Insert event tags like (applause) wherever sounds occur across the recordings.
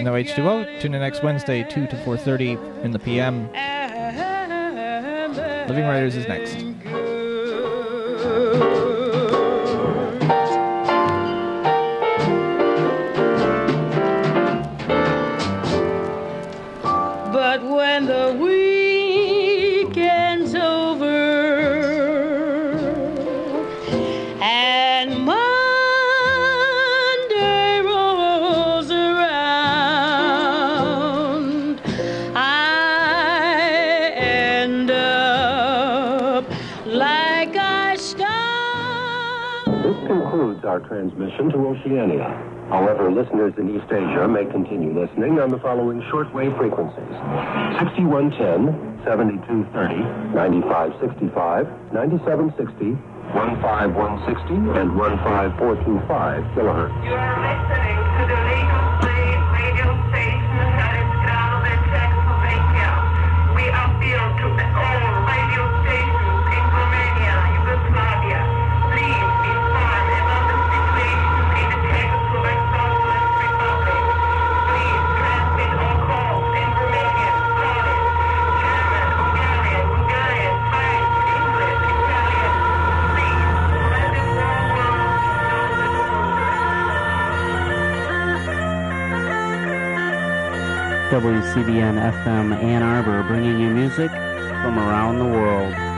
No H2O. Tune in next Wednesday, 2 to 4.30 in the PM. Living Writers is next. Transmission to Oceania. However, listeners in East Asia may continue listening on the following shortwave frequencies 6110, 7230, 9565, 9760, 15160, and 15425 kilohertz. WCBN FM Ann Arbor bringing you music from around the world.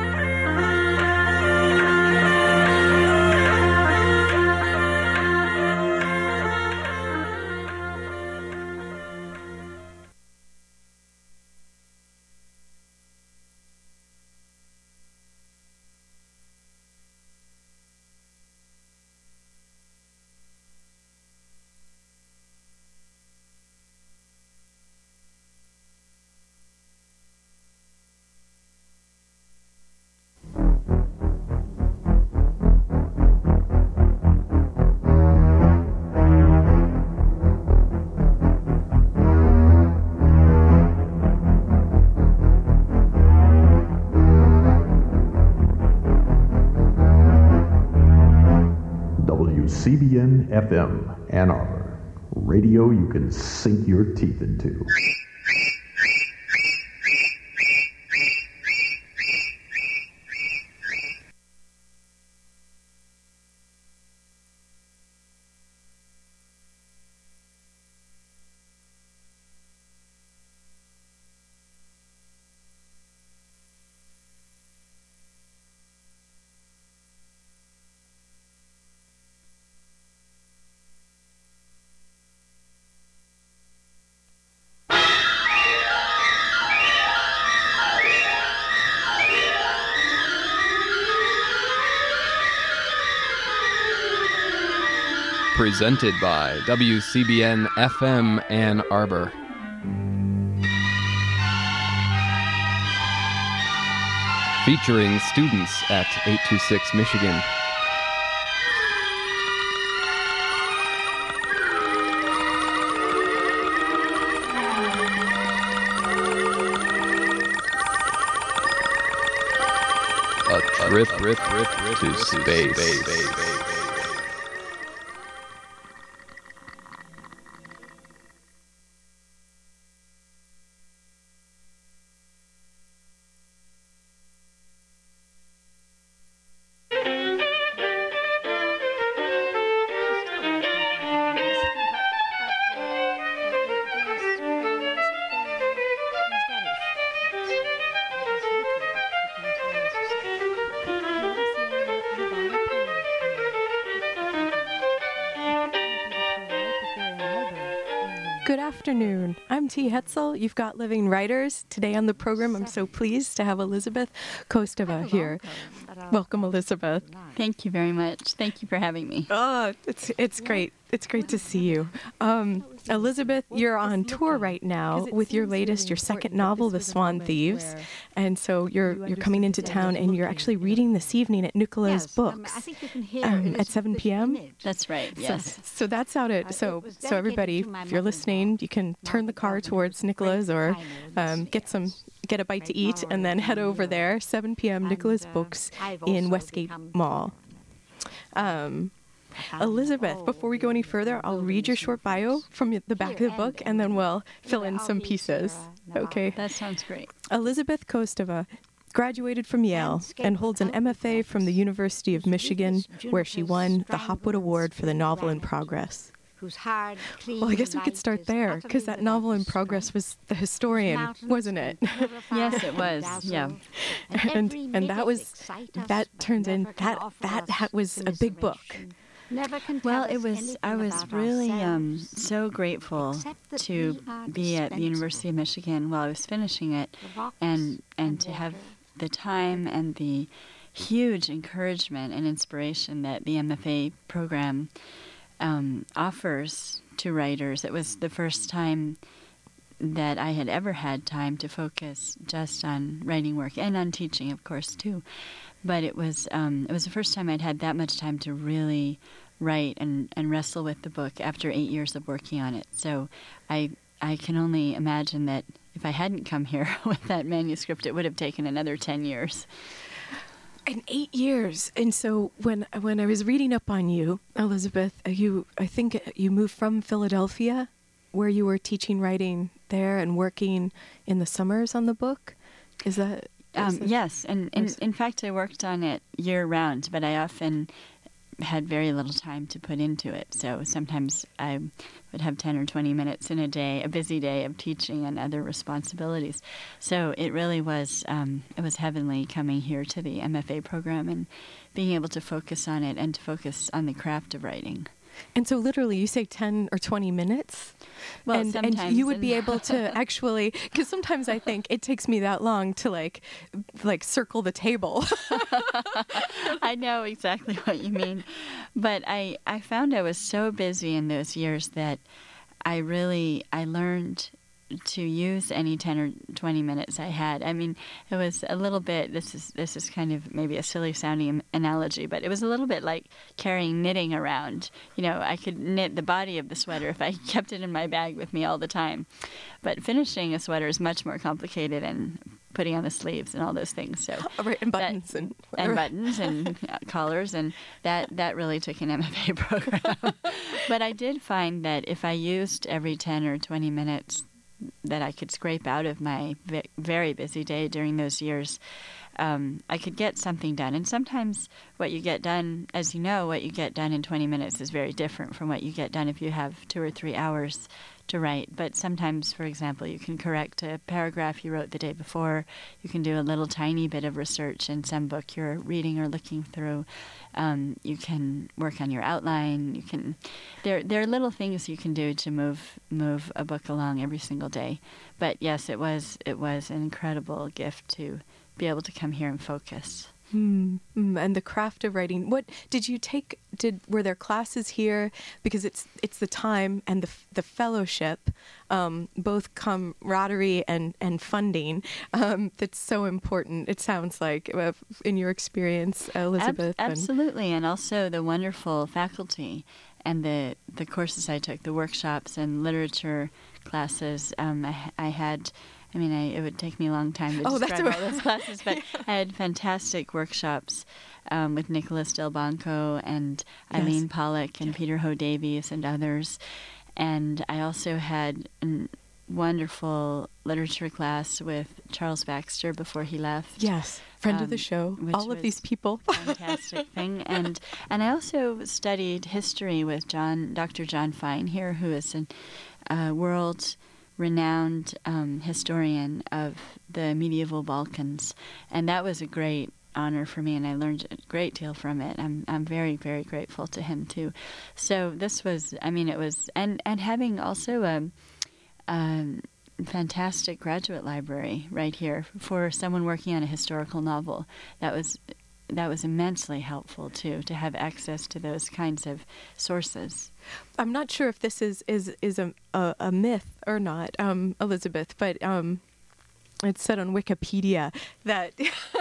FM, Ann Arbor. Radio you can sink your teeth into. Presented by WCBN FM Ann Arbor. Featuring students at 826 Michigan. A trip, trip, trip, trip to space. Good afternoon. I'm T. Hetzel. You've got Living Writers. Today on the program, I'm so pleased to have Elizabeth Kostova here. Welcome, (laughs) Elizabeth. Thank you very much. Thank you for having me. Oh, it's it's great. It's great to see you. Um, Elizabeth, you're on tour right now with your latest, your second novel, The Swan Thieves, and so you're you're coming into town and you're actually reading this evening at Nicola's Books um, at 7 p.m. That's right. So- Yes. So, that's out at so so everybody, if you're listening, you can turn the car towards Nicola's or um, get some get a bite to eat and then head over there. 7 p.m. Nicola's Books in Westgate Mall. Um, Elizabeth, before we go any further, I'll read your short bio from the back of the book and then we'll fill in some pieces. Okay. That sounds great. Elizabeth Kostova graduated from Yale and holds an MFA from the University of Michigan, where she won the Hopwood Award for the novel in progress. Well, I guess we could start there, because that novel in progress was The Historian, wasn't it? (laughs) Yes, it was. Yeah. and and that was that turns in that that ha- was a big book. Well, it was. I was really um, so grateful to be at the University of Michigan while I was finishing it, and and to have the time and the huge encouragement and inspiration that the MFA program um, offers to writers. It was the first time that I had ever had time to focus just on writing work and on teaching, of course, too. But it was um, it was the first time I'd had that much time to really write and, and wrestle with the book after eight years of working on it. So I I can only imagine that if I hadn't come here (laughs) with that manuscript, it would have taken another ten years. In eight years, and so when when I was reading up on you, Elizabeth, you I think you moved from Philadelphia, where you were teaching writing there and working in the summers on the book. Is that? Um, yes, and in, in fact, I worked on it year round, but I often had very little time to put into it. So sometimes I would have 10 or 20 minutes in a day, a busy day of teaching and other responsibilities. So it really was, um, it was heavenly coming here to the MFA program and being able to focus on it and to focus on the craft of writing. And so, literally, you say 10 or 20 minutes? Well, and, and you would be (laughs) able to actually, because sometimes I think it takes me that long to like, like circle the table. (laughs) I know exactly what you mean. But I, I found I was so busy in those years that I really I learned to use any 10 or 20 minutes I had. I mean, it was a little bit this is this is kind of maybe a silly sounding analogy, but it was a little bit like carrying knitting around. You know, I could knit the body of the sweater if I (laughs) kept it in my bag with me all the time. But finishing a sweater is much more complicated and putting on the sleeves and all those things. So (laughs) right, and that- buttons and and buttons and (laughs) uh, collars and that that really took an MFA program. but I did find that if I used every 10 or 20 minutes that I could scrape out of my very busy day during those years, um, I could get something done. And sometimes what you get done, as you know, what you get done in 20 minutes is very different from what you get done if you have two or three hours to write. But sometimes, for example, you can correct a paragraph you wrote the day before. You can do a little tiny bit of research in some book you're reading or looking through. Um, you can work on your outline. You can there there are little things you can do to move move a book along every single day. But yes, it was it was an incredible gift to be able to come here and focus. Mm, mm, and the craft of writing. What did you take? Did were there classes here? Because it's it's the time and the the fellowship, um, both camaraderie and and funding. Um, that's so important. It sounds like uh, in your experience, Ab- Elizabeth. and- absolutely, and also the wonderful faculty and the the courses I took, the workshops and literature classes. Um, I, I had. I mean, I, it would take me a long time to Oh, describe all those (laughs) classes, but I had fantastic workshops um, with Nicholas Delbanco and Yes. Eileen Pollack and Peter Ho Davies and others. And I also had a wonderful literature class with Charles Baxter before he left yes, friend of the um, show. All of these people. (laughs) fantastic thing. And and I also studied history with John, Dr. John Fine here, who is a uh, world renowned um, historian of the medieval Balkans, and that was a great honor for me, and I learned a great deal from it. I'm I'm very very grateful to him too. So this was, I mean, it was, and and having also a. Fantastic graduate library right here for someone working on a historical novel. That was that was immensely helpful too to have access to those kinds of sources. I'm not sure if this is is is a a, a myth or not, um, Elizabeth, but um, it said on Wikipedia that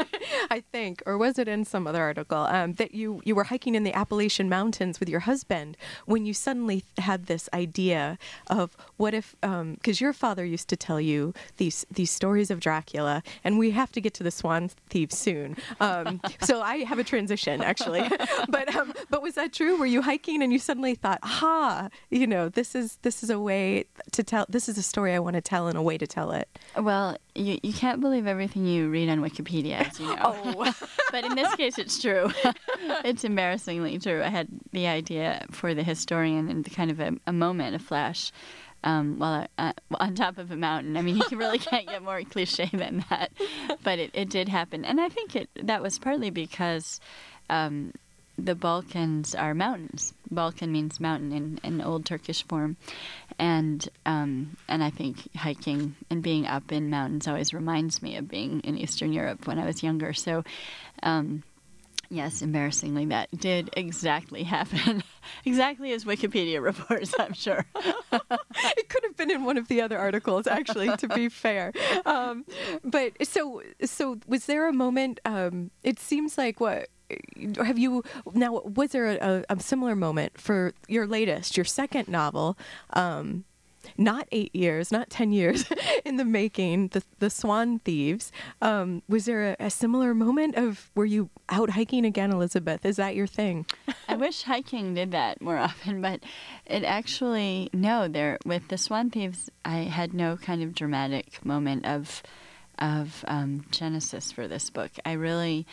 (laughs) I think, or was it in some other article, um, that you, you were hiking in the Appalachian Mountains with your husband when you suddenly had this idea of what if, because your father used to tell you these these stories of Dracula, and we have to get to the Swan Thief soon. Um, (laughs) so I have a transition actually, (laughs) but um, but was that true? Were you hiking and you suddenly thought, ha, you know, this is this is a way to tell. This is a story I want to tell and a way to tell it. Well, you, you can't believe everything you read on Wikipedia, as you know. (laughs) Oh. (laughs) but in this case, it's true. (laughs) it's embarrassingly true. I had the idea for the historian and kind of a, a moment, a flash, um, while I, uh, on top of a mountain. I mean, you really can't get more cliche than that. But it, it did happen, and I think it that was partly because. Um, the Balkans are mountains. Balkan means mountain in, in old Turkish form, and um, and I think hiking and being up in mountains always reminds me of being in Eastern Europe when I was younger. So, um, yes, embarrassingly, that did exactly happen, (laughs) exactly as Wikipedia (laughs) reports. I'm sure. (laughs) it could have been in one of the other articles, actually. to be fair, um, but so so was there a moment? Um, it seems like what have you now was there a, a, similar moment for your latest your second novel? Um, not eight years not ten years (laughs) in the making the, the swan thieves. Um, was there a, a, similar moment of were you out hiking again elizabeth? Is that your thing? I wish hiking did that more often but it actually no there with the swan thieves i had no kind of dramatic moment of of um, genesis for this book. I really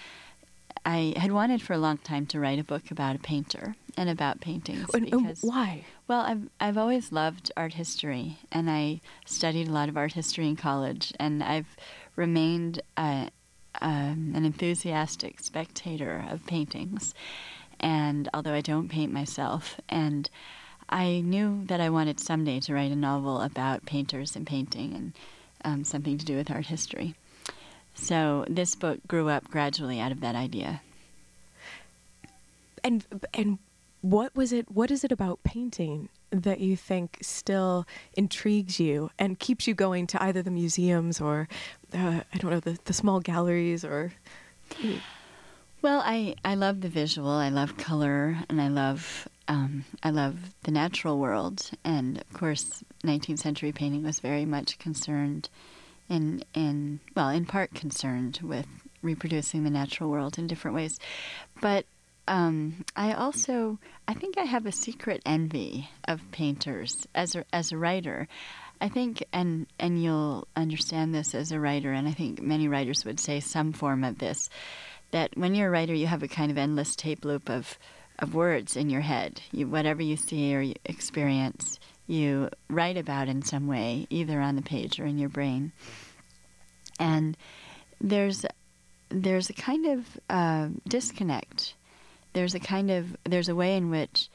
I had wanted for a long time to write a book about a painter and about paintings. And, because, why? Well, I've I've always loved art history, and I studied a lot of art history in college, and I've remained um, an enthusiastic spectator of paintings. And although I don't paint myself, and I knew that I wanted someday to write a novel about painters and painting and um, something to do with art history. So this book grew up gradually out of that idea. And and what was it what is it about painting that you think still intrigues you and keeps you going to either the museums or uh, I don't know the, the small galleries or well I, I love the visual I love color and I love um, I love the natural world and of course 19th century painting was very much concerned in in well, in part concerned with reproducing the natural world in different ways, but um, I also I think I have a secret envy of painters as a, as a writer. I think, and and you'll understand this as a writer, and I think many writers would say some form of this. That when you're a writer, you have a kind of endless tape loop of of words in your head. You, whatever you see or you experience, you write about in some way, either on the page or in your brain. And there's there's a kind of uh, disconnect. There's a kind of there's a way in which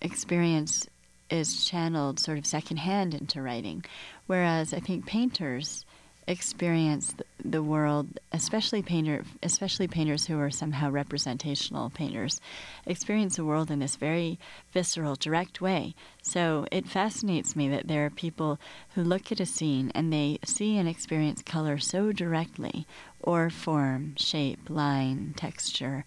experience is channeled sort of secondhand into writing, whereas I think painters experience the world, especially painter, especially painters who are somehow representational painters, experience the world in this very visceral, direct way. So it fascinates me that there are people who look at a scene and they see and experience color so directly, or form, shape, line, texture,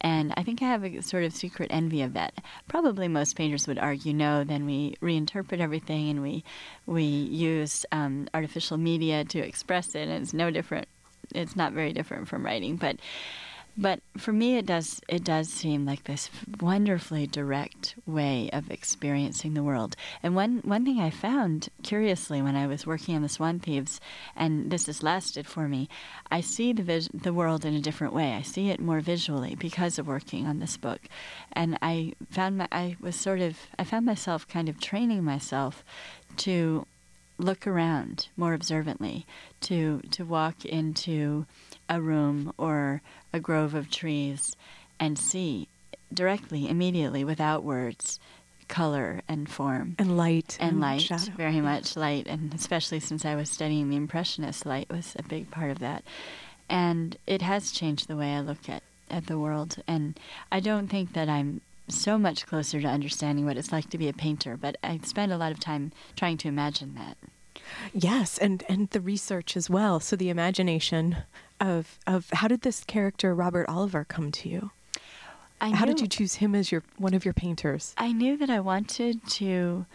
and I think I have a sort of secret envy of that. Probably most painters would argue no, then we reinterpret everything and we we use um, artificial media to express it, and it's no different. It's not very different from writing, but but for me, it does it does seem like this wonderfully direct way of experiencing the world. And one one thing I found curiously when I was working on the Swan Thieves, and this has lasted for me, I see the vis- the world in a different way. I see it more visually because of working on this book, and I found my, I was sort of I found myself kind of training myself to look around more observantly, to to walk into a room or a grove of trees and see directly, immediately, without words, color and form. And light. And, and light, shadow. very much light. And especially since I was studying the Impressionist, light was a big part of that. And it has changed the way I look at, at the world. And I don't think that I'm so much closer to understanding what it's like to be a painter, but I spend a lot of time trying to imagine that. Yes, and and the research as well. So the imagination of of how did this character Robert Oliver come to you? I how did you choose him as your one of your painters? I knew that I wanted to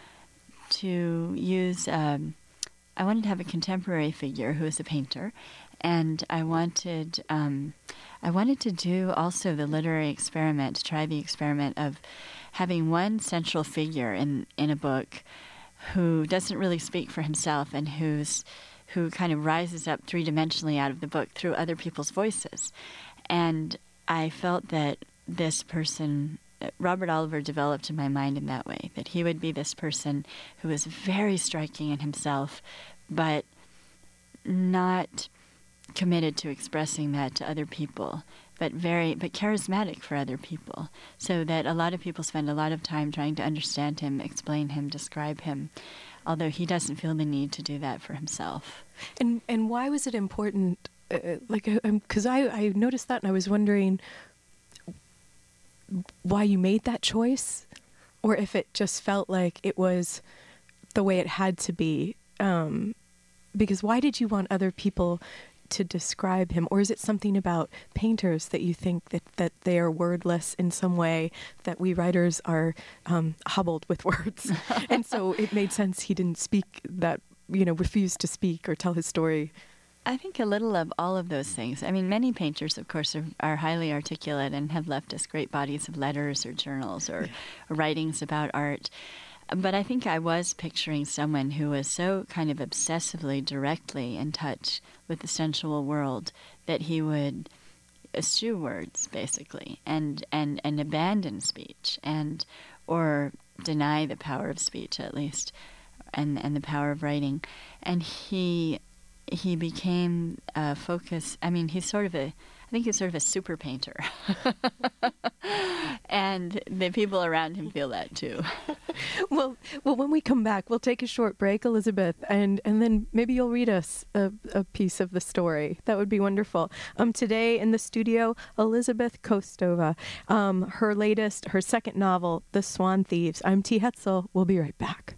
to use. Um, I wanted to have a contemporary figure who is a painter, and I wanted um, I wanted to do also the literary experiment, to try the experiment of having one central figure in in a book who doesn't really speak for himself and who's who kind of rises up three dimensionally out of the book through other people's voices, and I felt that this person Robert Oliver developed in my mind in that way that he would be this person who was very striking in himself, but not committed to expressing that to other people, but very but charismatic for other people. So that a lot of people spend a lot of time trying to understand him, explain him, describe him, although he doesn't feel the need to do that for himself. And and why was it important? Uh, like, because I I noticed that and I was wondering why you made that choice, or if it just felt like it was the way it had to be. Um, because why did you want other people to describe him, or is it something about painters that you think that that they are wordless in some way that we writers are um, hobbled with (laughs) words, and so it made sense he didn't speak that you know refused to speak or tell his story. I think a little of all of those things. I mean, many painters, of course, are, are highly articulate and have left us great bodies of letters or journals or writings about art. But I think I was picturing someone who was so kind of obsessively directly in touch with the sensual world that he would eschew words, basically, and, and, and abandon speech, and or deny the power of speech, at least, and, and the power of writing. And he he became a focus. I mean, he's sort of a, think he's sort of a super painter. (laughs) and the people around him feel that too. (laughs) well, well, when we come back, we'll take a short break, Elizabeth, and and then maybe you'll read us a, a piece of the story. That would be wonderful. Um, today in the studio, Elizabeth Kostova, um, her latest, her second novel, The Swan Thieves. I'm T. Hetzel. We'll be right back.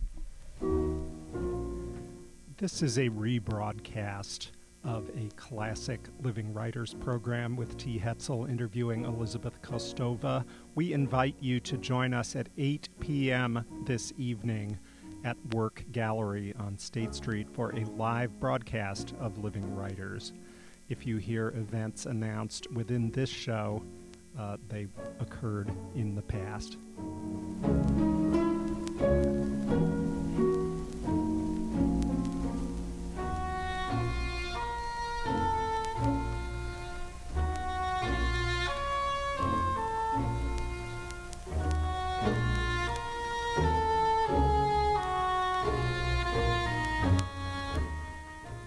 This is a rebroadcast of a classic Living Writers program with T. Hetzel interviewing Elizabeth Kostova. We invite you to join us at 8 p.m. this evening at Work Gallery on State Street for a live broadcast of Living Writers. If you hear events announced within this show, uh, they occurred in the past.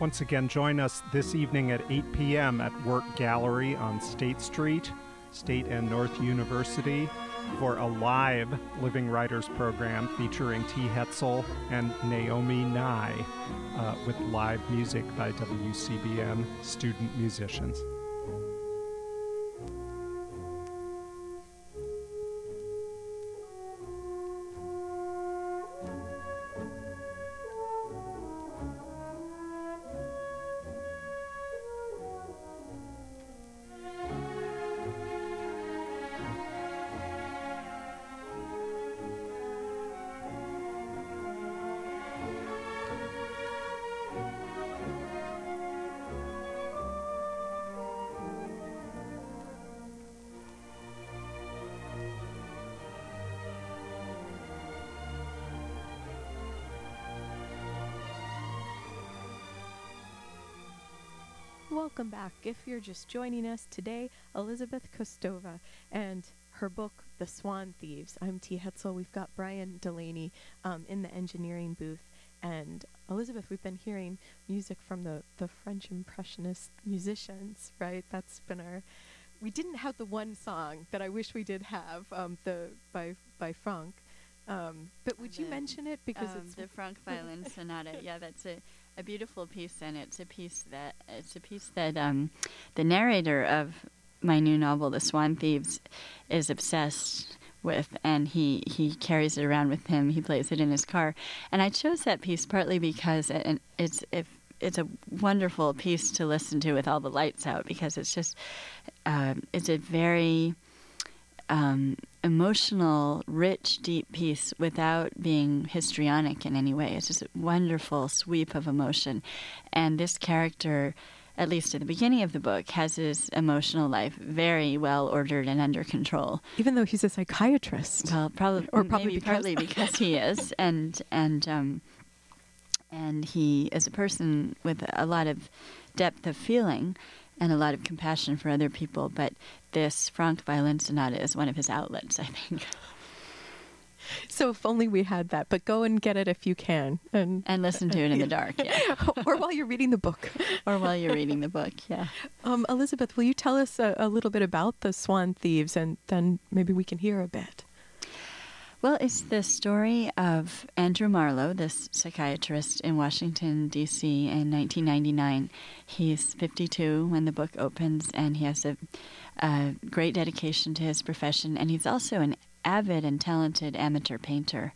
Once again, join us this evening at 8 p.m. at Work Gallery on State Street, State and North University, for a live Living Writers program featuring T. Hetzel and Naomi Nye, uh, with live music by WCBN student musicians. Back. If you're just joining us today, Elizabeth Kostova and her book, The Swan Thieves. I'm T. Hetzel. We've got Brian Delaney um, in the engineering booth. And Elizabeth, we've been hearing music from the, the French Impressionist musicians, right? That's been our. We didn't have the one song that I wish we did have, um, the by by Franck. Um, but would you mention it because um, it's the Franck (laughs) Violin Sonata. Yeah, that's a, a beautiful piece, and it's a piece that it's a piece that um, the narrator of my new novel, The Swan Thieves, is obsessed with, and he he carries it around with him. He plays it in his car, and I chose that piece partly because it, it's if it's a wonderful piece to listen to with all the lights out because it's just uh, it's a very um, emotional, rich, deep piece without being histrionic in any way. It's just a wonderful sweep of emotion, and this character at least at the beginning of the book, has his emotional life very well ordered and under control. Even though he's a psychiatrist. Well, probably or probably because. partly because he is, (laughs) and and um, and he is a person with a lot of depth of feeling and a lot of compassion for other people. But this Franck violin sonata is one of his outlets, I think. (laughs) So if only we had that, but go and get it if you can, and and listen to it in the dark, yeah, (laughs) or while you're reading the book, or while you're reading the book, yeah. (laughs) Um, Elizabeth, will you tell us a, a little bit about the Swan Thieves, and then maybe we can hear a bit. Well, it's the story of Andrew Marlowe, this psychiatrist in Washington, D.C. in 1999. He's 52 when the book opens, and he has a, a great dedication to his profession, and he's also an avid and talented amateur painter.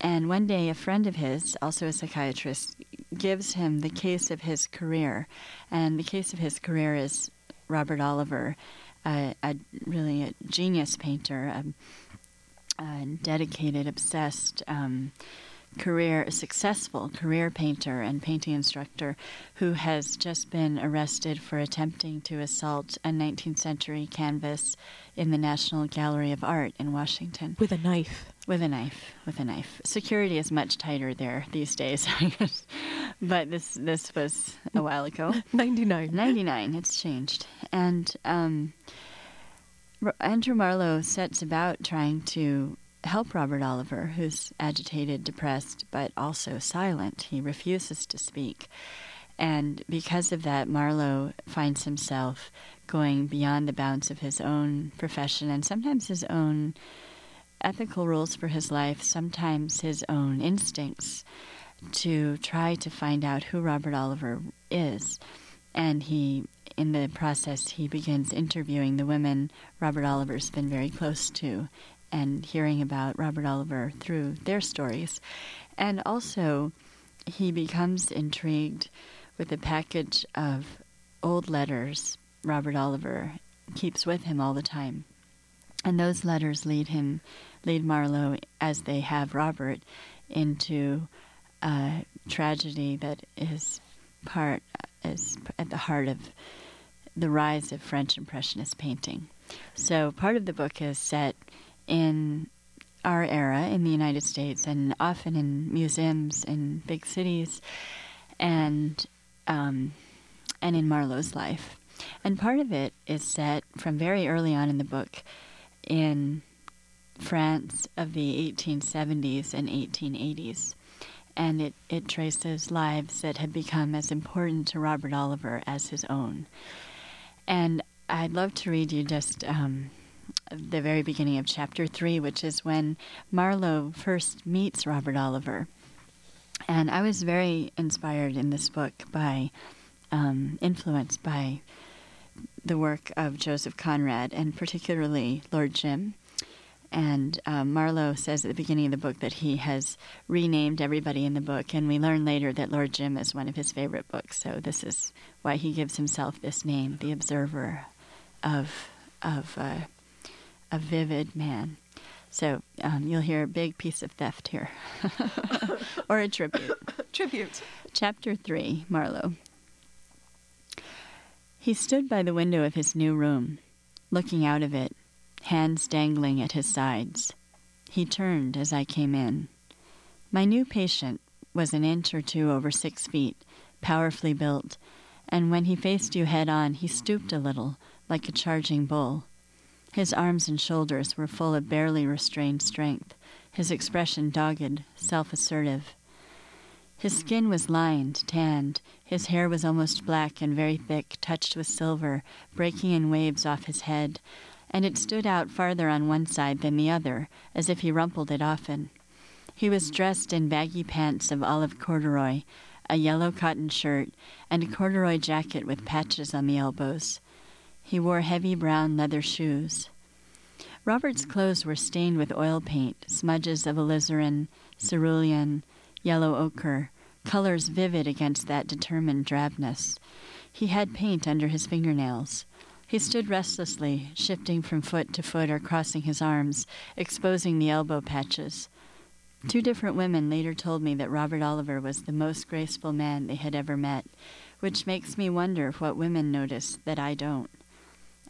And one day, a friend of his, also a psychiatrist, gives him the case of his career. And the case of his career is Robert Oliver, a, a really a genius painter, a, a dedicated, obsessed, um, career, a successful career painter and painting instructor who has just been arrested for attempting to assault a 19th century canvas in the National Gallery of Art in Washington. With a knife. With a knife. With a knife. Security is much tighter there these days, (laughs) but this this was a while ago. (laughs) 99. 99. It's changed. And um, Andrew Marlowe sets about trying to help Robert Oliver, who's agitated, depressed, but also silent. He refuses to speak. And because of that, Marlowe finds himself going beyond the bounds of his own profession and sometimes his own ethical rules for his life, sometimes his own instincts, to try to find out who Robert Oliver is. And he, in the process, he begins interviewing the women Robert Oliver's been very close to and hearing about Robert Oliver through their stories. And also, he becomes intrigued with a package of old letters Robert Oliver keeps with him all the time. And those letters lead him, lead Marlowe, as they have Robert, into a tragedy that is part, is at the heart of the rise of French Impressionist painting. So part of the book is set in our era in the United States and often in museums in big cities and um, and in Marlowe's life. And part of it is set from very early on in the book in France of the 1870s and 1880s. And it, it traces lives that had become as important to Robert Oliver as his own. And I'd love to read you just um, the very beginning of chapter three, which is when Marlowe first meets Robert Oliver. And I was very inspired in this book by, um, influenced by the work of Joseph Conrad and particularly Lord Jim. And um, Marlowe says at the beginning of the book that he has renamed everybody in the book, and we learn later that Lord Jim is one of his favorite books. So this is why he gives himself this name, the Observer of of uh, a vivid man. So um, you'll hear a big piece of theft here, (laughs) or a tribute. (laughs) tribute. Chapter three, Marlowe. He stood by the window of his new room, looking out of it, hands dangling at his sides. He turned as I came in. My new patient was an inch or two over six feet, powerfully built, and when he faced you head on, he stooped a little, like a charging bull. His arms and shoulders were full of barely restrained strength, his expression dogged, self assertive. His skin was lined, tanned. His hair was almost black and very thick, touched with silver, breaking in waves off his head, and it stood out farther on one side than the other, as if he rumpled it often. He was dressed in baggy pants of olive corduroy, a yellow cotton shirt, and a corduroy jacket with patches on the elbows. He wore heavy brown leather shoes. Robert's clothes were stained with oil paint, smudges of alizarin, cerulean, yellow ochre, colors vivid against that determined drabness. He had paint under his fingernails. He stood restlessly, shifting from foot to foot or crossing his arms, exposing the elbow patches. Two different women later told me that Robert Oliver was the most graceful man they had ever met, which makes me wonder what women notice that I don't.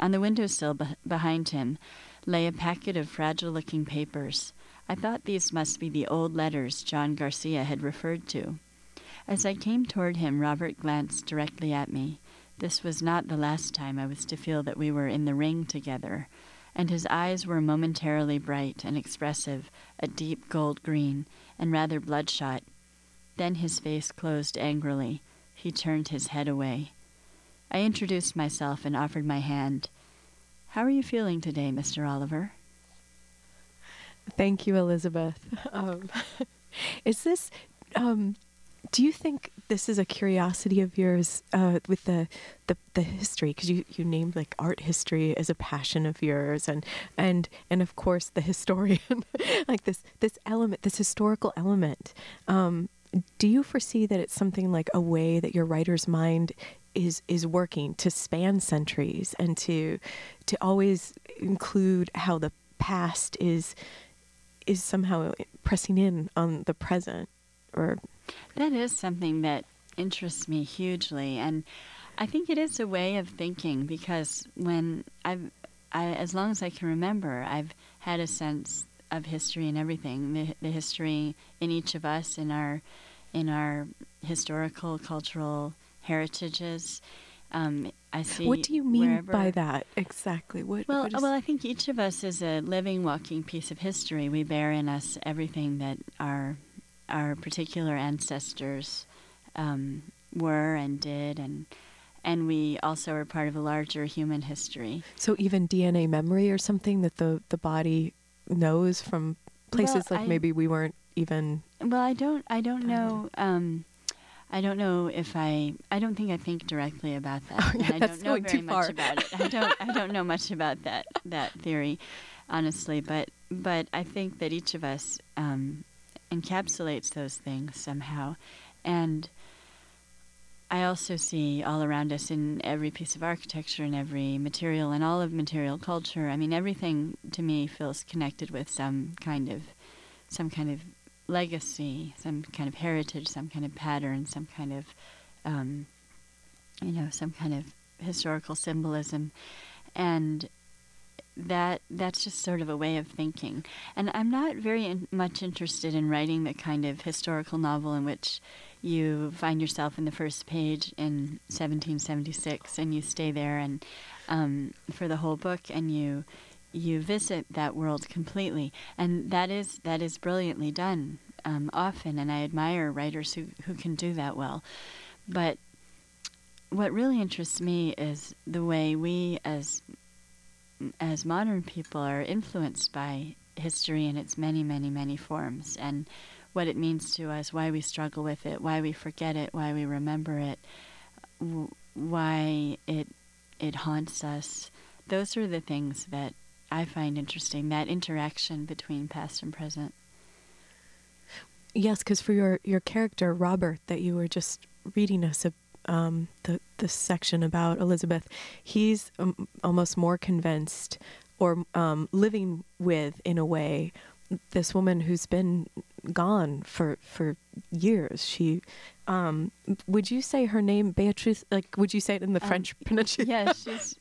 On the windowsill beh behind him lay a packet of fragile looking papers. I thought these must be the old letters John Garcia had referred to. As I came toward him, Robert glanced directly at me. This was not the last time I was to feel that we were in the ring together, and his eyes were momentarily bright and expressive, a deep gold green, and rather bloodshot. Then his face closed angrily. He turned his head away. I introduced myself and offered my hand. How are you feeling today, Mr. Oliver? Thank you, Elizabeth. (laughs) Um, (laughs) is this? Um, do you think this is a curiosity of yours uh, with the the, the history? Because you, you named like art history as a passion of yours, and and and of course the historian, (laughs) like this this element, this historical element. Um, do you foresee that it's something like a way that your writer's mind is is working to span centuries and to to always include how the past is is somehow pressing in on the present or that is something that interests me hugely and I think it is a way of thinking because when I've I, as long as I can remember I've had a sense of history and everything the, the history in each of us in our in our historical cultural heritages um, I see. What do you mean wherever, by that exactly? What? Well, what is, well, I think each of us is a living, walking piece of history. We bear in us everything that our our particular ancestors um, were and did, and and we also are part of a larger human history. So even DNA memory or something that the the body knows from places Well, like I- maybe we weren't even. Well, I don't. I don't know. Um, I don't know if I. I don't think I think directly about that. (laughs) Oh, yeah, I don't know going very too much about it. I (laughs) don't. I don't know much about that that theory, honestly. But but I think that each of us um, encapsulates those things somehow, and I also see all around us in every piece of architecture and every material and all of material culture. I mean, everything to me feels connected with some kind of some kind of legacy, some kind of heritage, some kind of pattern, some kind of um, you know, some kind of historical symbolism, and that that's just sort of a way of thinking. And I'm not very in, much interested in writing the kind of historical novel in which you find yourself in the first page in 1776 and you stay there and um, for the whole book and you you visit that world completely and that is that is brilliantly done um, often and I admire writers who, who can do that well but what really interests me is the way we as as modern people are influenced by history in its many many many forms and what it means to us why we struggle with it why we forget it why we remember it w- why it it haunts us. Those are the things that I find interesting that interaction between past and present. Yes, because for your your character Robert that you were just reading us a, um, the the section about Elizabeth, he's um, almost more convinced or um, living with in a way this woman who's been gone for for years. She um, would you say her name Beatrice? Like would you say it in the Um, French (laughs) pronunciation? (laughs) yeah,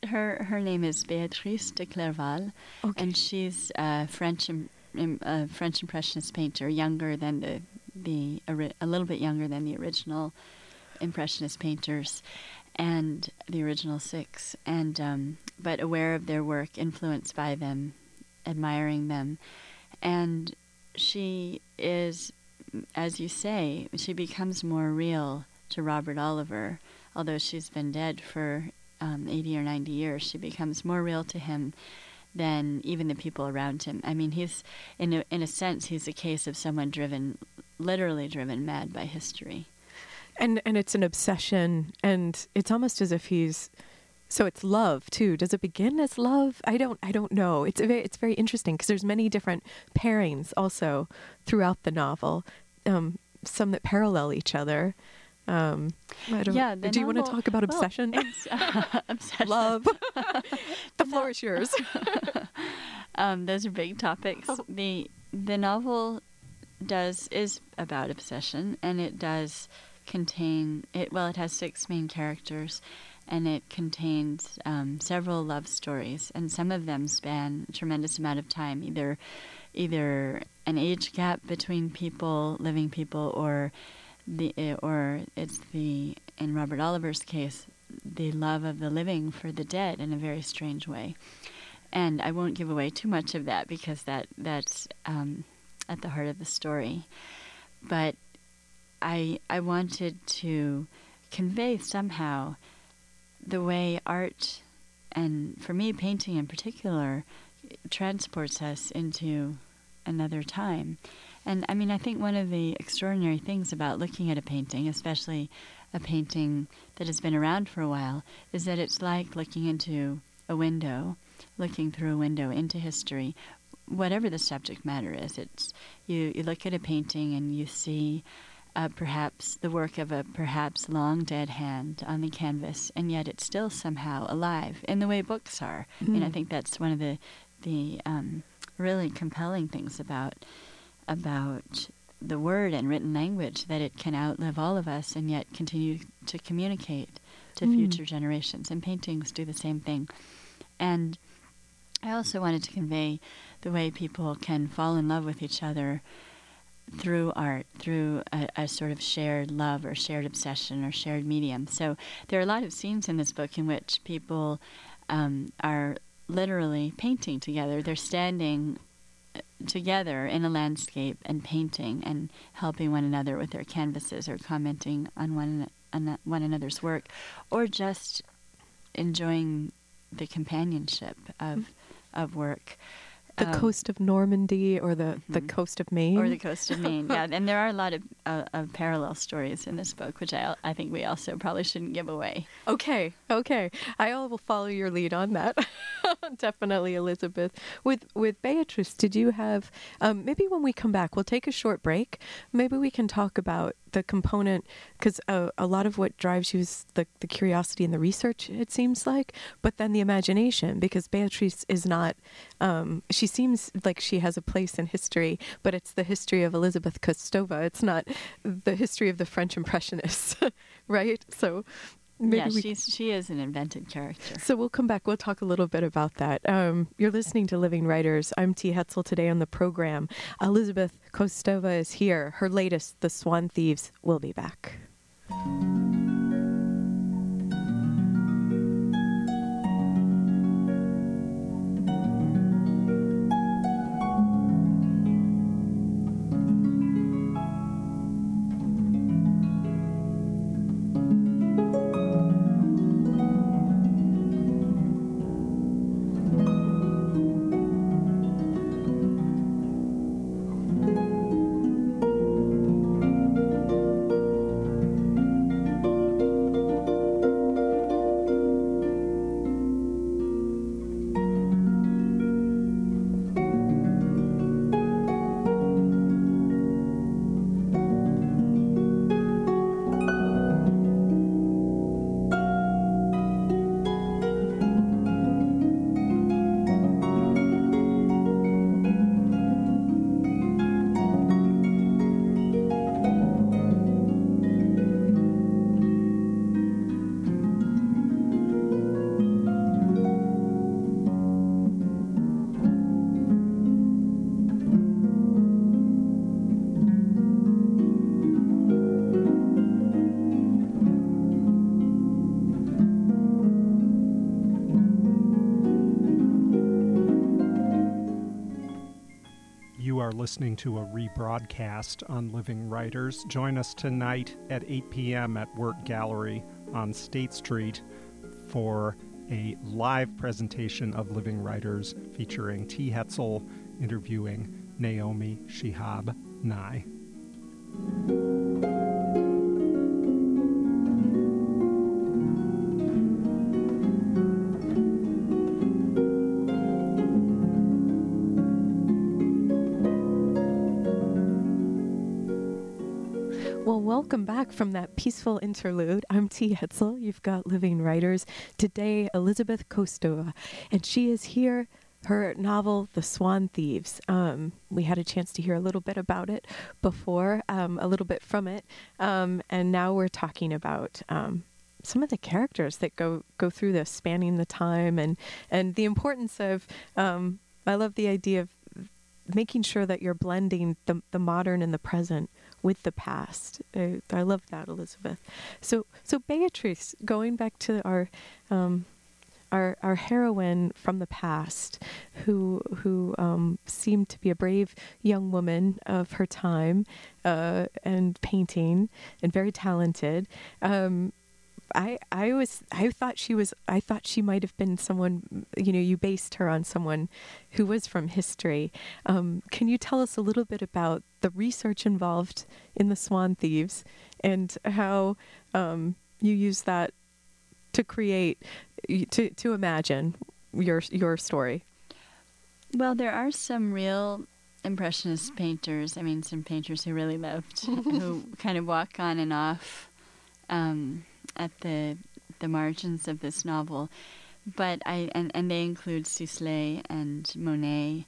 her her name is Béatrice de Clerval, Okay. and she's a French a French impressionist painter, younger than the the a little bit younger than the original impressionist painters, and the original six, and um, but aware of their work, influenced by them, admiring them, and she is, as you say, she becomes more real to Robert Oliver, although she's been dead for um, 80 or 90 years, she becomes more real to him than even the people around him. I mean, he's, in a, in a sense, he's a case of someone driven, literally driven mad by history. And and it's an obsession and it's almost as if he's So it's love too. Does it begin as love? I don't. I don't know. It's a very. It's very interesting because there's many different pairings also throughout the novel. Um, some that parallel each other. Um, I don't, Yeah, do you want to talk about obsession? it's, uh, (laughs) obsession. Love. (laughs) the floor is yours. (laughs) um, those are big topics. Oh. The the novel does is about obsession, and it does contain it. Well, it has six main characters, and it contains um, several love stories, and some of them span a tremendous amount of time. Either either an age gap between people, living people, or the uh, or it's the in Robert Oliver's case the love of the living for the dead in a very strange way and I won't give away too much of that because that that's um, at the heart of the story. But I I wanted to convey somehow the way art and for me painting in particular transports us into another time. And I mean I think one of the extraordinary things about looking at a painting, especially a painting that has been around for a while, is that it's like looking into a window looking through a window into history, whatever the subject matter is. It's you, you look at a painting and you see uh, perhaps the work of a perhaps long dead hand on the canvas, and yet it's still somehow alive in the way books are. And I Mm. think that's one of the the um, really compelling things about about the word and written language that it can outlive all of us and yet continue to communicate to Mm. future generations. And paintings do the same thing. And I also wanted to convey the way people can fall in love with each other through art, through a, a sort of shared love or shared obsession or shared medium. So there are a lot of scenes in this book in which people um, are literally painting together. They're standing uh, together in a landscape and painting and helping one another with their canvases or commenting on one on one another's work or just enjoying the companionship of of work the Um, coast of Normandy or the, the mhm. coast of Maine. or the coast of Maine. yeah, and there are a lot of, uh, of parallel stories in this book, which I I think we also probably shouldn't give away. Okay, okay. I will follow your lead on that. (laughs) Definitely, Elizabeth. With with Beatrice, did you have um, maybe when we come back, we'll take a short break. Maybe we can talk about the component because uh, a lot of what drives you is the the curiosity and the research. It seems like, but then the imagination because Beatrice is not. Um, she seems like she has a place in history, but it's the history of Elizabeth Kostova. It's not the history of the French Impressionists, (laughs) right? So. Maybe yeah, she's she is an invented character. so we'll come back. We'll talk a little bit about that. Um, you're listening to Living Writers. I'm T. Hetzel today on the program. Elizabeth Kostova is here. Her latest, The Swan Thieves, will be back. Listening to a rebroadcast on Living Writers. Join us tonight at 8 p.m. at Work Gallery on State Street for a live presentation of Living Writers featuring T. Hetzel interviewing Naomi Shihab Nye. Back from that peaceful interlude. I'm T. Hetzel. You've got Living Writers. Today, Elizabeth Kostova, and she is here. Her novel, The Swan Thieves. Um, we had a chance to hear a little bit about it before, um, a little bit from it, um, and now we're talking about um, some of the characters that go go through this, spanning the time, and and the importance of. Um, I love the idea of making sure that you're blending the the modern and the present with the past. I, I love that, Elizabeth. So, so Beatrice, going back to our um, our our heroine from the past, who who um, seemed to be a brave young woman of her time, uh, and painting, and very talented. Um, I I was I thought she was I thought she might have been someone you know you based her on someone who was from history. Um, can you tell us a little bit about the research involved in the Swan Thieves and how um, you use that to create to to imagine your your story? Well, there are some real impressionist painters. I mean, some painters who really lived, (laughs) who kind of walk on and off. Um, at the the margins of this novel, but I and, and they include Sisley and Monet,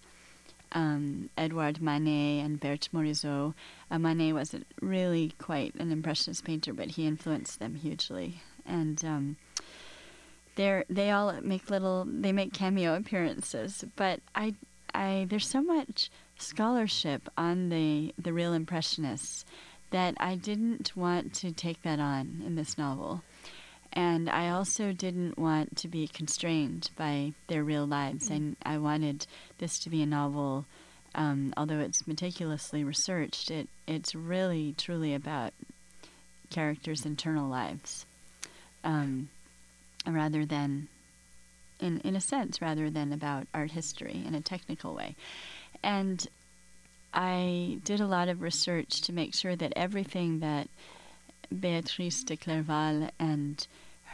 um, Edouard Manet and Berthe Morisot. Uh, Manet wasn't really quite an impressionist painter, but he influenced them hugely, and um, they they all make little they make cameo appearances. But I I there's so much scholarship on the the real impressionists that I didn't want to take that on in this novel. And I also didn't want to be constrained by their real lives. And I wanted this to be a novel, um, although it's meticulously researched, it, it's really, truly about characters' internal lives. Um, rather than, in, in a sense, rather than about art history in a technical way. And I did a lot of research to make sure that everything that Beatrice de Clerval and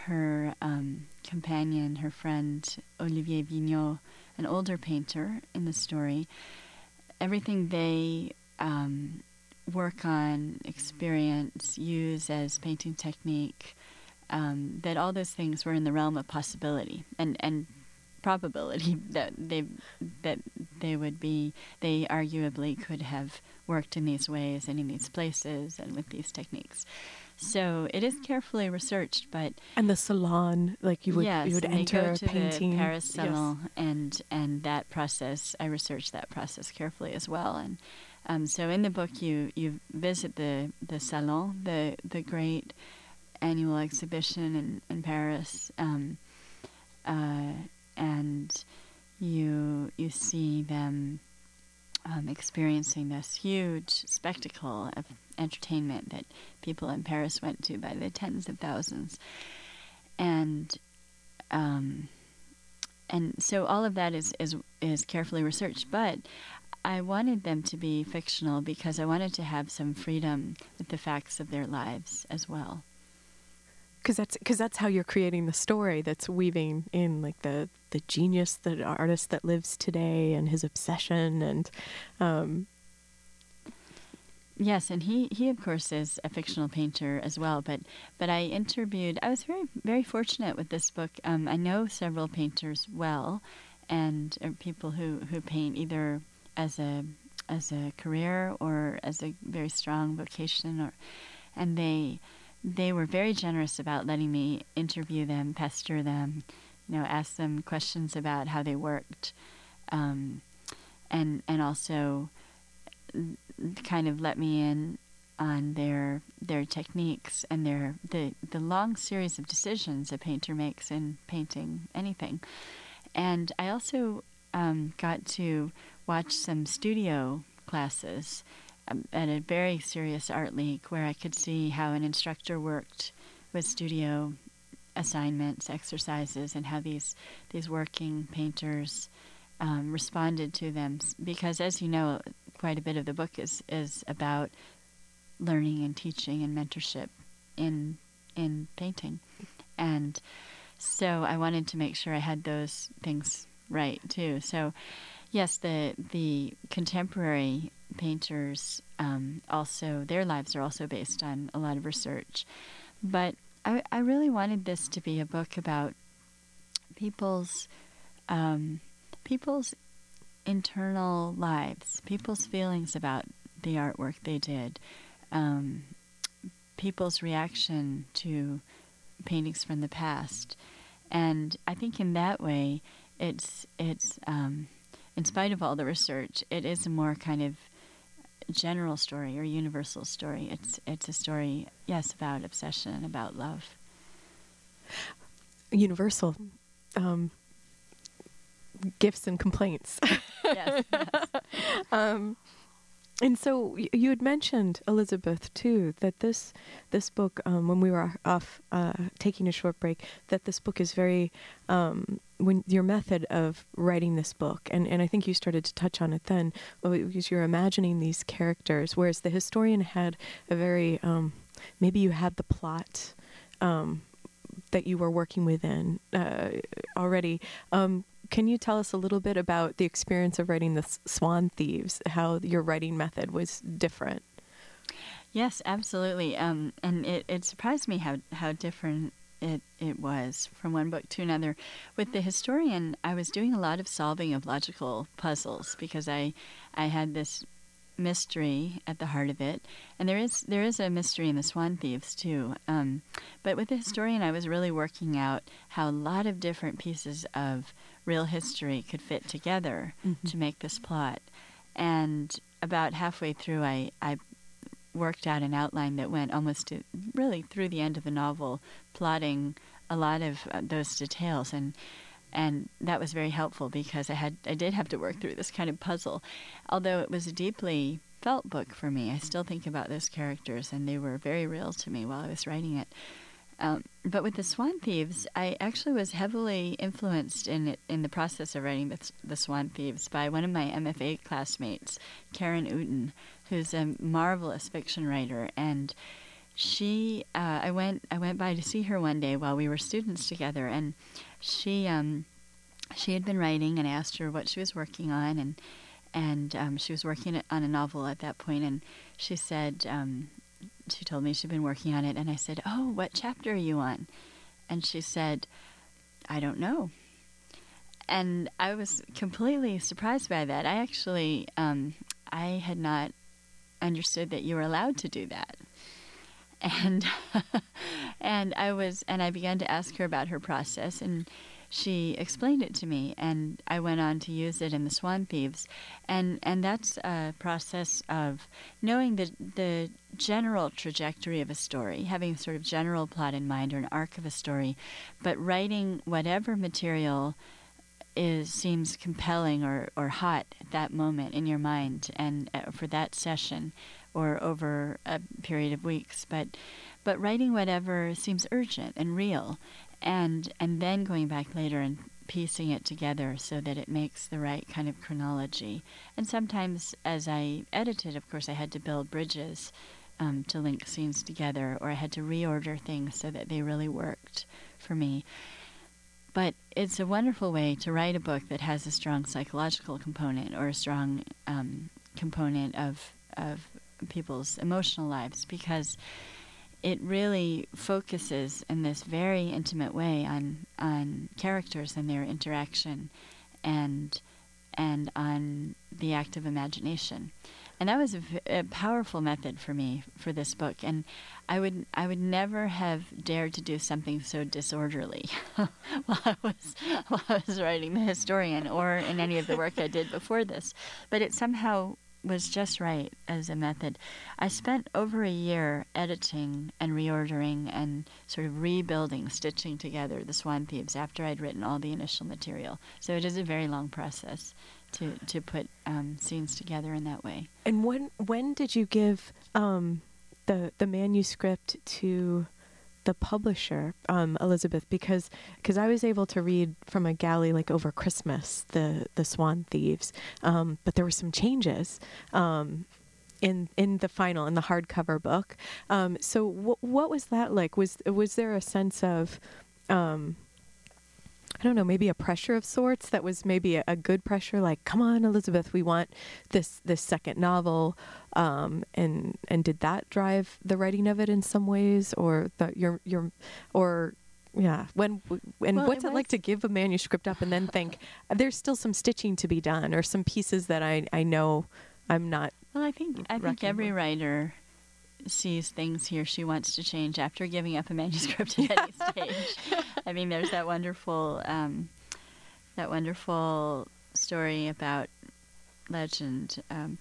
her um, companion, her friend Olivier Vignot, an older painter in the story, everything they um, work on, experience, use as painting technique, um, that all those things were in the realm of possibility. And, and probability that they that they would be they arguably could have worked in these ways and in these places and with these techniques. So it is carefully researched, but and the salon, like you would yes, you would enter a to painting the Paris salon, Yes. and and that process. I researched that process carefully as well, and um, so in the book you you visit the the salon, the the great annual exhibition in in Paris. Um, uh, and you you see them um, experiencing this huge spectacle of entertainment that people in Paris went to by the tens of thousands, and um, and so all of that is is is carefully researched, but. I wanted them to be fictional because I wanted to have some freedom with the facts of their lives as well. Because that's because that's how you're creating the story that's weaving in like the the genius the artist that lives today and his obsession and um Yes, and he, he of course is a fictional painter as well. But but I interviewed. I was very very fortunate with this book. Um, I know several painters well, and uh, people who, who paint either as a as a career or as a very strong vocation, or and they they were very generous about letting me interview them, pester them, you know, ask them questions about how they worked, um, and and also kind of let me in on their their techniques and their the the long series of decisions a painter makes in painting anything. And I also um, got to watch some studio classes at a very serious art league where I could see how an instructor worked with studio assignments, exercises, and how these these working painters um, responded to them. Because, as you know, quite a bit of the book is is about learning and teaching and mentorship in in painting, and so I wanted to make sure I had those things right too. So, yes, the the contemporary painters um, also their lives are also based on a lot of research. But I, I really wanted this to be a book about people's um, people's internal lives, people's feelings about the artwork they did, um, people's reaction to paintings from the past, and I think in that way, it's it's um, in spite of all the research, it is a more kind of general story or universal story. It's it's a story, yes, about obsession, about love. Universal. Um, gifts and complaints. (laughs) yes. (laughs) yes. um, and so you had mentioned Elizabeth too that this this book um, when we were off uh, taking a short break that this book is very um, when your method of writing this book and, and I think you started to touch on it then because you're imagining these characters whereas the historian had a very um, maybe you had the plot um, that you were working within uh, already. Um, can you tell us a little bit about the experience of writing the Swan Thieves? How your writing method was different? Yes, absolutely. Um, and it, it surprised me how how different it it was from one book to another. With the historian, I was doing a lot of solving of logical puzzles because I I had this mystery at the heart of it, and there is there is a mystery in the Swan Thieves too. Um, but with the historian, I was really working out how a lot of different pieces of real history could fit together mm-hmm. to make this plot. And about halfway through, I I worked out an outline that went almost to, really through the end of the novel, plotting a lot of uh, those details and and that was very helpful because I had I did have to work through this kind of puzzle. Although it was a deeply felt book for me, I still think about those characters, and they were very real to me while I was writing it. Um, but with the Swan Thieves, I actually was heavily influenced in it, in the process of writing the, the Swan Thieves by one of my MFA classmates, Karen Uten, who's a marvelous fiction writer, and she uh, I went I went by to see her one day while we were students together, and she um, she had been writing, and I asked her what she was working on, and and um, she was working on a novel at that point, and she said um, she told me she'd been working on it, and I said, "Oh, what chapter are you on?" And she said, "I don't know." And I was completely surprised by that. I actually um, I had not understood that you were allowed to do that. And (laughs) and I was and I began to ask her about her process and she explained it to me and I went on to use it in the Swan Thieves. And and that's a process of knowing the the general trajectory of a story having sort of general plot in mind or an arc of a story but writing whatever material is seems compelling or, or hot at that moment in your mind and uh, for that session or over a period of weeks, but but writing whatever seems urgent and real, and and then going back later and piecing it together so that it makes the right kind of chronology. And sometimes, as I edited, of course, I had to build bridges um, to link scenes together, or I had to reorder things so that they really worked for me. But it's a wonderful way to write a book that has a strong psychological component or a strong um, component of of people's emotional lives because it really focuses in this very intimate way on on characters and their interaction and and on the act of imagination. And that was a, a, powerful method for me for this book. And i would i would never have dared to do something so disorderly (laughs) while i was while i was writing the historian or in any of the work i did before this but it somehow was just right as a method. I spent over a year editing and reordering and sort of rebuilding, stitching together the Swan Thieves after I'd written all the initial material. So it is a very long process to to put um, scenes together in that way. And when when did you give um, the the manuscript to the publisher, um, Elizabeth, because because I was able to read from a galley like over Christmas the the Swan Thieves, um, but there were some changes. Um, in, in the final in the hardcover book, um, so w- what was that like? Was was there a sense of um, I don't know, maybe a pressure of sorts that was maybe a, a good pressure, like, come on, Elizabeth, we want this this second novel, um, and and did that drive the writing of it in some ways, or the your your or yeah when and Well, what's it it, like to give a manuscript up and then think there's still some stitching to be done or some pieces that I I know I'm not Well, I think I think every ball. writer sees things he or she wants to change after giving up a (laughs) manuscript at any (laughs) stage. I mean, there's that wonderful um, that wonderful story about legend, um,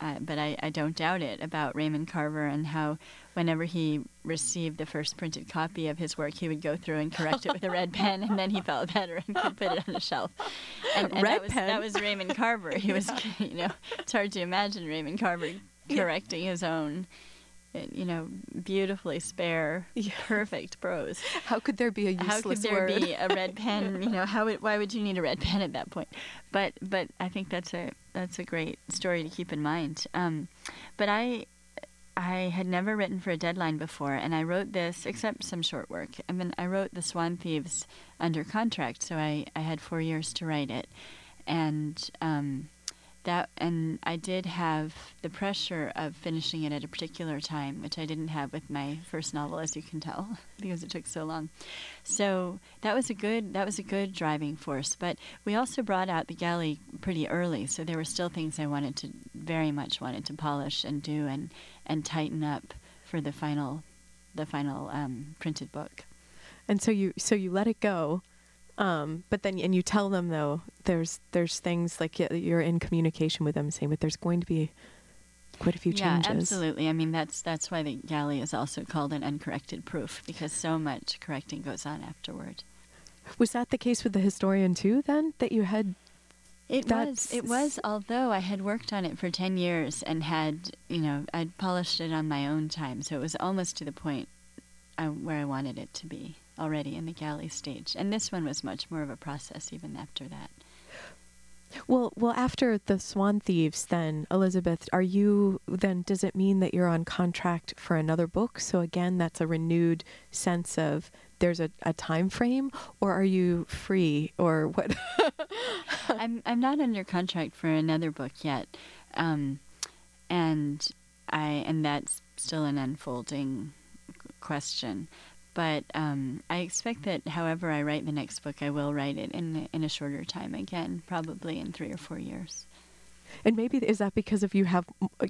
I, but I, I don't doubt it about Raymond Carver and how whenever he received the first printed copy of his work, he would go through and correct it with a red pen, and then he felt better and could put it on a shelf. And, and Red that was pen? that was Raymond Carver. He was, (laughs) you know, it's hard to imagine Raymond Carver correcting his own. You know, beautifully spare, perfect prose. how could there be a useless word? How could there word? be a red pen? You know, (laughs) how would, why would you need a red pen at that point? But but I think that's a that's a great story to keep in mind. Um, but I I had never written for a deadline before, and I wrote this except some short work. I mean, I wrote the Swan Thieves under contract, so I I had four years to write it, and um, that and I did have the pressure of finishing it at a particular time, which I didn't have with my first novel, as you can tell, (laughs) because it took so long. So that was a good that was a good driving force. But we also brought out the galley pretty early, so there were still things I wanted to very much wanted to polish and do and and tighten up for the final the final um, printed book. and so you so you let it go um but then and you tell them though there's there's things like you're in communication with them saying but there's going to be quite a few yeah, changes absolutely. I mean, that's that's why the galley is also called an uncorrected proof because so much correcting goes on afterward. was that the case with the historian too then that you had It was. It was. Although I had worked on it for ten years and had, you know, I'd polished it on my own time, so it was almost to the point I, where I wanted it to be already in the galley stage. And this one was much more of a process even after that. well well after the swan thieves then elizabeth are you then does it mean that you're on contract for another book so again that's a renewed sense of there's a, a time frame or are you free or what (laughs) I'm I'm not under contract for another book yet, um, and I and that's still an unfolding question. But um, I expect that, however I write the next book, I will write it in in a shorter time again, probably in three or four years. And maybe is that because if you have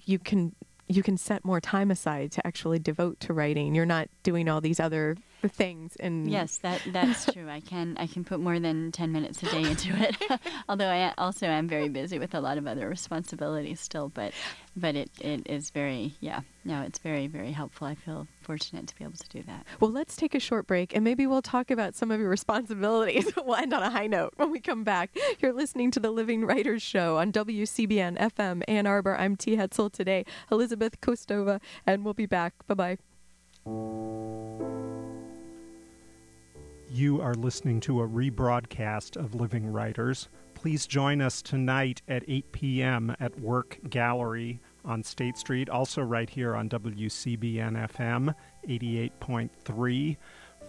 you can you can set more time aside to actually devote to writing. You're not doing all these other things and Yes, that that's (laughs) true. I can I can put more than ten minutes a day into it. (laughs) Although I also am very busy with a lot of other responsibilities still. But but it, it is very yeah no it's very very helpful. I feel fortunate to be able to do that. Well, let's take a short break and maybe we'll talk about some of your responsibilities. (laughs) we'll end on a high note when we come back. You're listening to the Living Writers Show on WCBN FM Ann Arbor. I'm T. Hetzel today, Elizabeth Kostova, and we'll be back. Bye bye. You are listening to a rebroadcast of Living Writers. Please join us tonight at 8 p.m. at Work Gallery on State Street, also right here on WCBN FM 88.3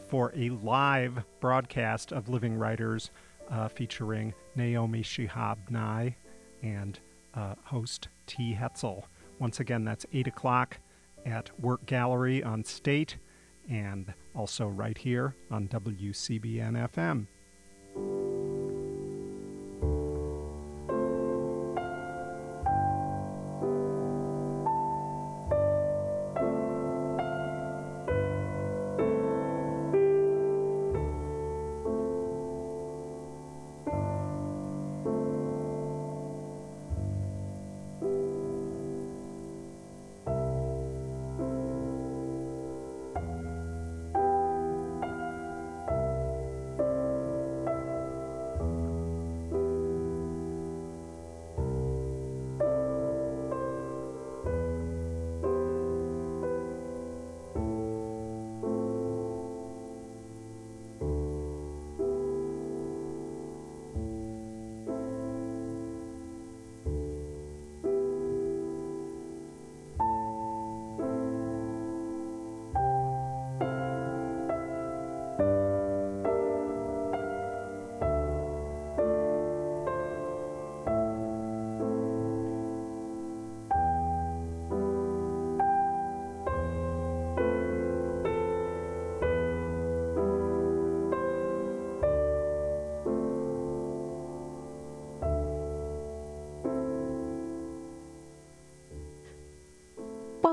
for a live broadcast of Living Writers uh, featuring Naomi Shihab Nye and uh, host T. Hetzel. Once again, that's 8 o'clock at Work Gallery on State and also right here on WCBN FM.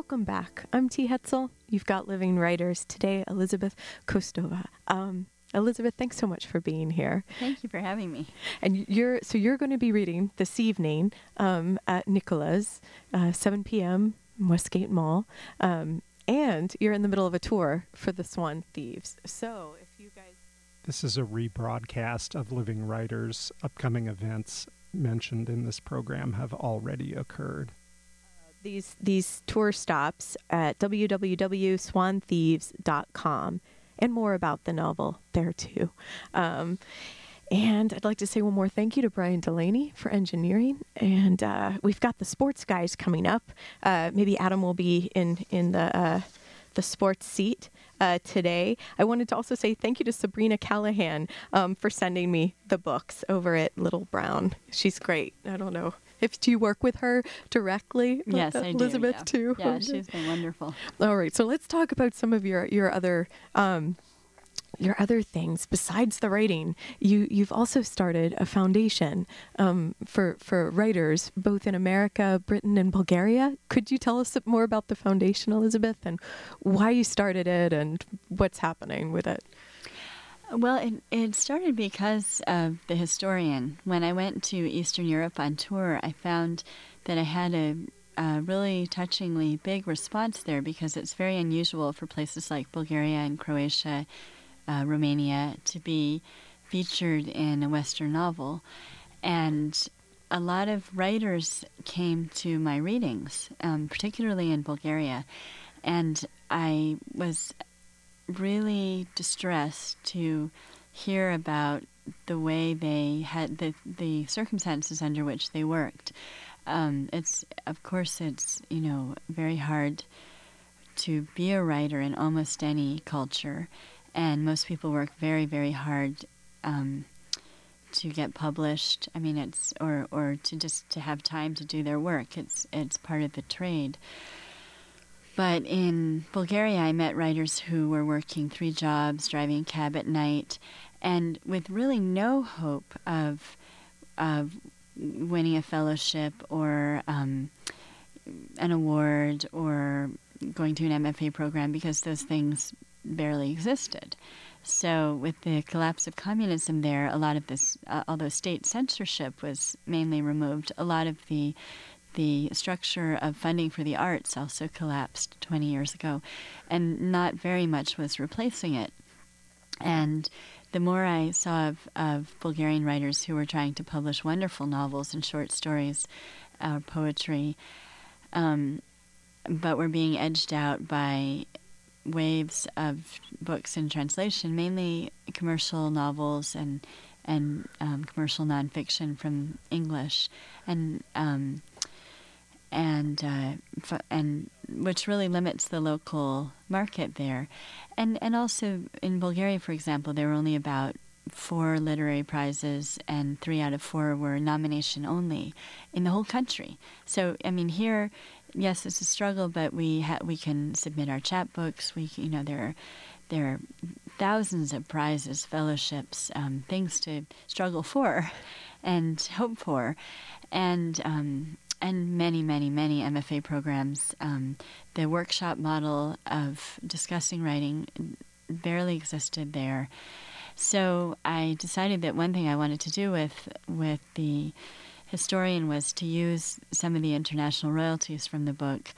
Welcome back. I'm T. Hetzel. You've got Living Writers. Today, Elizabeth Kostova. Um, Elizabeth, thanks so much for being here. Thank you for having me. And you're so you're going to be reading this evening um, at Nicola's, uh, 7 p.m. Westgate Mall, um, and you're in the middle of a tour for the Swan Thieves. So if you guys, This is a rebroadcast of Living Writers. Upcoming events mentioned in this program have already occurred. These these tour stops at www.swanthieves.com and more about the novel there too. Um, and I'd like to say one more thank you to Brian Delaney for engineering. And uh, we've got the sports guys coming up. Uh, maybe Adam will be in in the uh, the sports seat uh, today. I wanted to also say thank you to Sabrina Callahan um, for sending me the books over at Little Brown. She's great. I don't know if do you work with her directly. Yes, I do. Elizabeth yeah. too. Yeah, she's been wonderful. All right, so let's talk about some of your your other um, your other things besides the writing. You you've also started a foundation um, for for writers both in America, Britain, and Bulgaria. Could you tell us more about the foundation, Elizabeth, and why you started it and what's happening with it? Well, it, it started because of the historian. When I went to Eastern Europe on tour, I found that I had a, a really touchingly big response there because it's very unusual for places like Bulgaria and Croatia, uh, Romania to be featured in a Western novel. And a lot of writers came to my readings, um, particularly in Bulgaria. And I was really distressed to hear about the way they had the the circumstances under which they worked. Um, it's of course it's you know very hard to be a writer in almost any culture, and most people work very very hard um, to get published. I mean it's or or to just to have time to do their work. It's it's part of the trade. But in Bulgaria, I met writers who were working three jobs, driving a cab at night, and with really no hope of of winning a fellowship or um, an award or going to an MFA program because those things barely existed. So, with the collapse of communism there, a lot of this, uh, although state censorship was mainly removed, a lot of the the structure of funding for the arts also collapsed 20 years ago, and not very much was replacing it. And the more I saw of, of Bulgarian writers who were trying to publish wonderful novels and short stories or poetry, um, but were being edged out by waves of books in translation, mainly commercial novels and and um, commercial nonfiction from English, and um, and uh, and which really limits the local market there, and and also in Bulgaria, for example, there were only about four literary prizes, and three out of four were nomination only in the whole country. So I mean, here, yes, it's a struggle, but we ha- we can submit our chapbooks. We you know there are there are thousands of prizes, fellowships, um, things to struggle for, (laughs) and hope for, and um, and many, many, many MFA programs. Um, the workshop model of discussing writing barely existed there. So I decided that one thing I wanted to do with with the historian was to use some of the international royalties from the book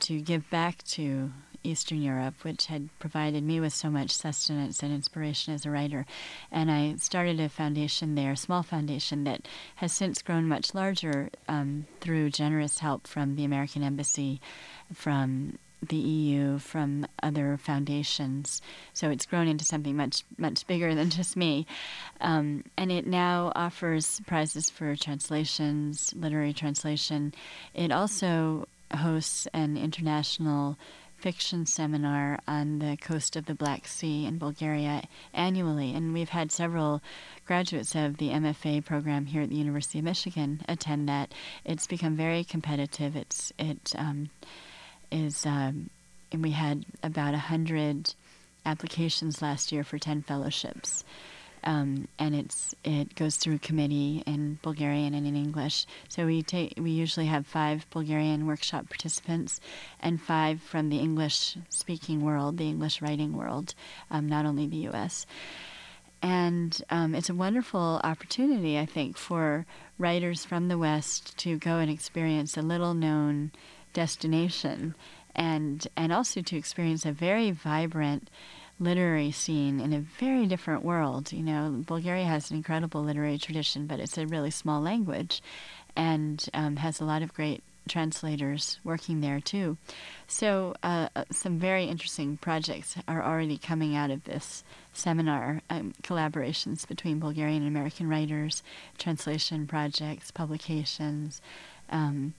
to give back to Eastern Europe, which had provided me with so much sustenance and inspiration as a writer. And I started a foundation there, a small foundation that has since grown much larger um, through generous help from the American Embassy, from the EU, from other foundations. So it's grown into something much, much bigger than just me. Um, and it now offers prizes for translations, literary translation. It also hosts an international fiction seminar on the coast of the Black Sea in Bulgaria annually, and we've had several graduates of the MFA program here at the University of Michigan attend that. It's become very competitive. It's it um, is, um, and we had about a hundred applications last year for ten fellowships. Um, and it's it goes through committee in Bulgarian and in English. So we take we usually have five Bulgarian workshop participants and five from the English speaking world, the English writing world, um, not only the U.S. And um, it's a wonderful opportunity, I think, for writers from the West to go and experience a little known destination and and also to experience a very vibrant literary scene in a very different world. You know, Bulgaria has an incredible literary tradition, but it's a really small language and um, has a lot of great translators working there too. So, uh, uh, some very interesting projects are already coming out of this seminar um, collaborations between Bulgarian and American writers, translation projects, publications. Um,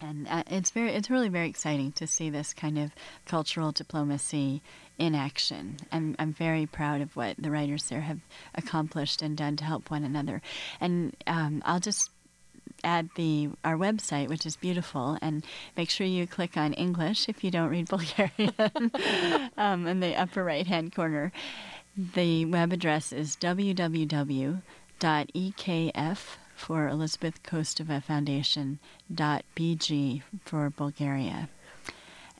and uh, it's very, it's really very exciting to see this kind of cultural diplomacy in action. I'm, I'm very proud of what the writers there have accomplished and done to help one another. And um, I'll just add the our website, which is beautiful, and make sure you click on English if you don't read (laughs) Bulgarian um, in the upper right hand corner. The web address is www.ekf for Elizabeth Kostova Foundation .bg for Bulgaria.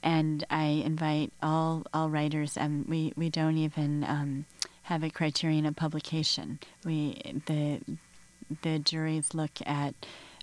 And I invite all all writers. and we we don't even um, have a criterion of publication. We the the juries look at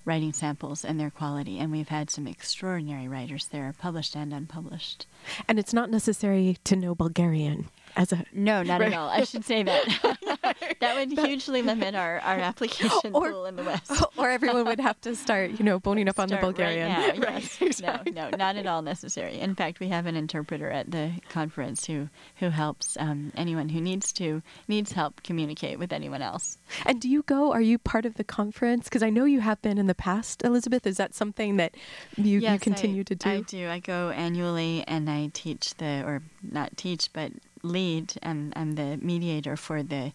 writing samples and their quality, and we've had some extraordinary writers there, published and unpublished. And it's not necessary to know Bulgarian as a no, not right. at all. I should say that (laughs) that would hugely limit our, our application or, pool in the West. (laughs) or everyone would have to start, you know, boning up on the Bulgarian. (laughs) Right, now, yes. exactly. No, no, not at all necessary. In fact, we have an interpreter at the conference who who helps um, anyone who needs to needs help communicate with anyone else. And do you go? Are you part of the conference? Because I know you have been in the past, Elizabeth. Is that something that you, yes, you continue I, to do? I do. I go annually, and I teach the or not teach, but lead. I'm, I'm the mediator for the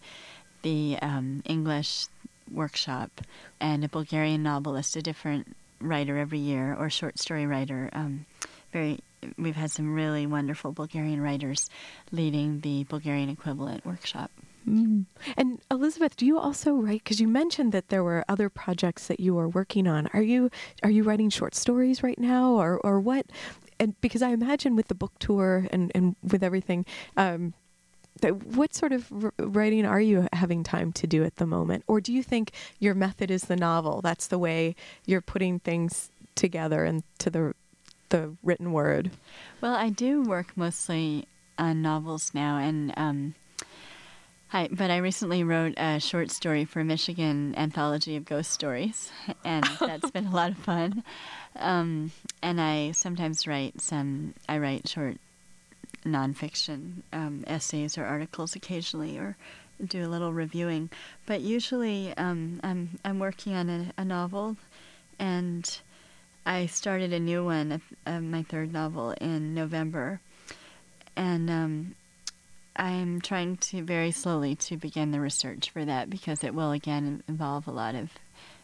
the um, English workshop, and a Bulgarian novelist, a different writer every year, or short story writer. Um, very, we've had some really wonderful Bulgarian writers leading the Bulgarian equivalent workshop. Mm. And Elizabeth, do you also write? Because you mentioned that there were other projects that you were working on. Are you are you writing short stories right now, or or what? And because I imagine with the book tour and and with everything, um, what sort of writing are you having time to do at the moment? Or do you think your method is the novel? That's the way you're putting things together into the the written word. Well, I do work mostly on novels now, and um, I, but I recently wrote a short story for a Michigan Anthology of Ghost Stories, (laughs) and (laughs) that's been a lot of fun. Um, and I sometimes write some. I write short nonfiction um, essays or articles occasionally, or do a little reviewing. But usually, um, I'm I'm working on a, a, novel, and I started a new one, uh, my third novel, in November, and um, I'm trying to very slowly to begin the research for that because it will again involve a lot of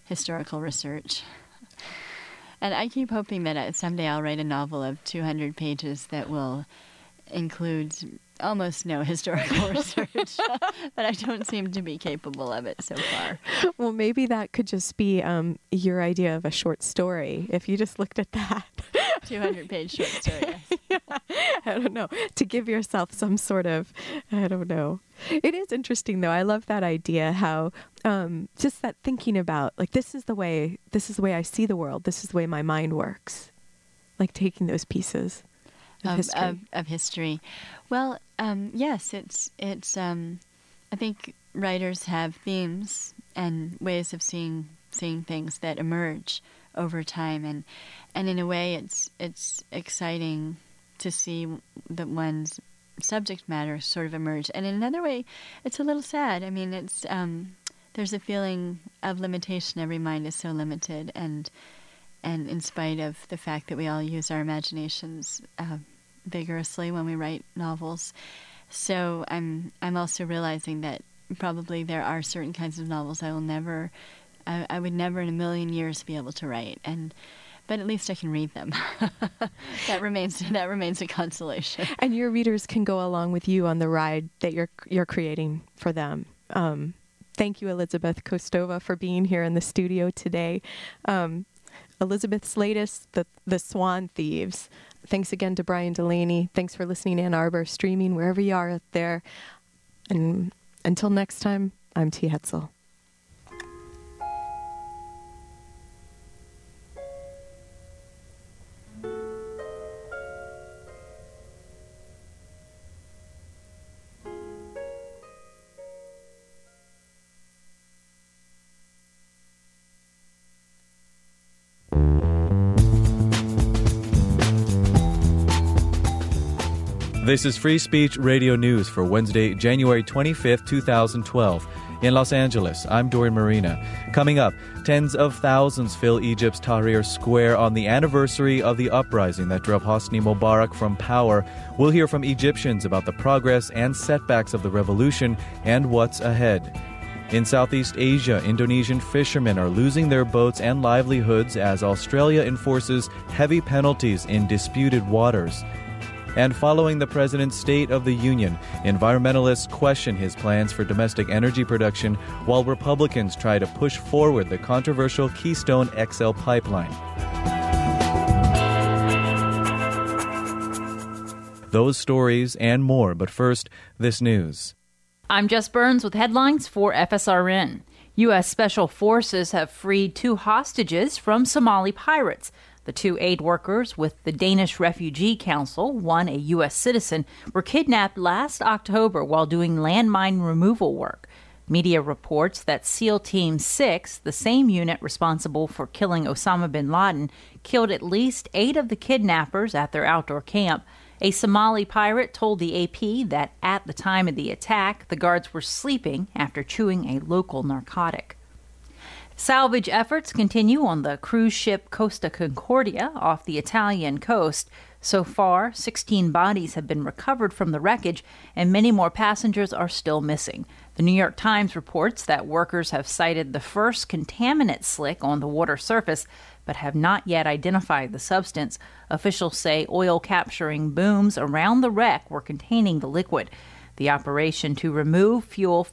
historical research. And I keep hoping that uh, someday I'll write a novel of 200 pages that will include almost no (laughs) historical research, (laughs) but I don't seem to be capable of it so far. Well, maybe that could just be um, your idea of a short story if you just looked at that. 200 page short story. (laughs) Yes. yeah, (laughs) I don't know. To give yourself some sort of, I don't know. It is interesting though. I love that idea how um, just that thinking about like this is the way this is the way I see the world. This is the way my mind works. Like taking those pieces of, of history. Of, of history. Well, um, yes, it's it's. Um, I think writers have themes and ways of seeing seeing things that emerge over time, and and in a way, it's it's exciting to see that one's subject matter sort of emerge, and in another way, it's a little sad. I mean, it's um, there's a feeling of limitation. Every mind is so limited, and and in spite of the fact that we all use our imaginations uh, vigorously when we write novels. So I'm I'm also realizing that probably there are certain kinds of novels I will never, I, I would never in a million years be able to write, and but at least I can read them. (laughs) that remains that remains a consolation. (laughs) And your readers can go along with you on the ride that you're you're creating for them Um, thank you, Elizabeth Kostova, for being here in the studio today. Um, Elizabeth's latest, the the Swan Thieves. Thanks again to Brian Delaney. Thanks for listening, Ann Arbor, streaming wherever you are out there. And until next time, I'm T. Hetzel. This is Free Speech Radio News for Wednesday, January 25th, 2012. In Los Angeles, I'm Dorian Merina. Coming up, tens of thousands fill Egypt's Tahrir Square on the anniversary of the uprising that drove Hosni Mubarak from power. We'll hear from Egyptians about the progress and setbacks of the revolution and what's ahead. In Southeast Asia, Indonesian fishermen are losing their boats and livelihoods as Australia enforces heavy penalties in disputed waters. And following the President's State of the Union, environmentalists question his plans for domestic energy production while Republicans try to push forward the controversial Keystone XL pipeline. Those stories and more, but first, this news. I'm Jess Burns with headlines for FSRN. U.S. Special Forces have freed two hostages from Somali pirates. The two aid workers with the Danish Refugee Council, one a U.S. citizen, were kidnapped last October while doing landmine removal work. Media reports that SEAL Team 6, the same unit responsible for killing Osama bin Laden, killed at least eight of the kidnappers at their outdoor camp. A Somali pirate told the AP that at the time of the attack, the guards were sleeping after chewing a local narcotic. Salvage efforts continue on the cruise ship Costa Concordia off the Italian coast. So far, 16 bodies have been recovered from the wreckage, and many more passengers are still missing. The New York Times reports that workers have sighted the first contaminant slick on the water surface, but have not yet identified the substance. Officials say oil capturing booms around the wreck were containing the liquid. The operation to remove fuel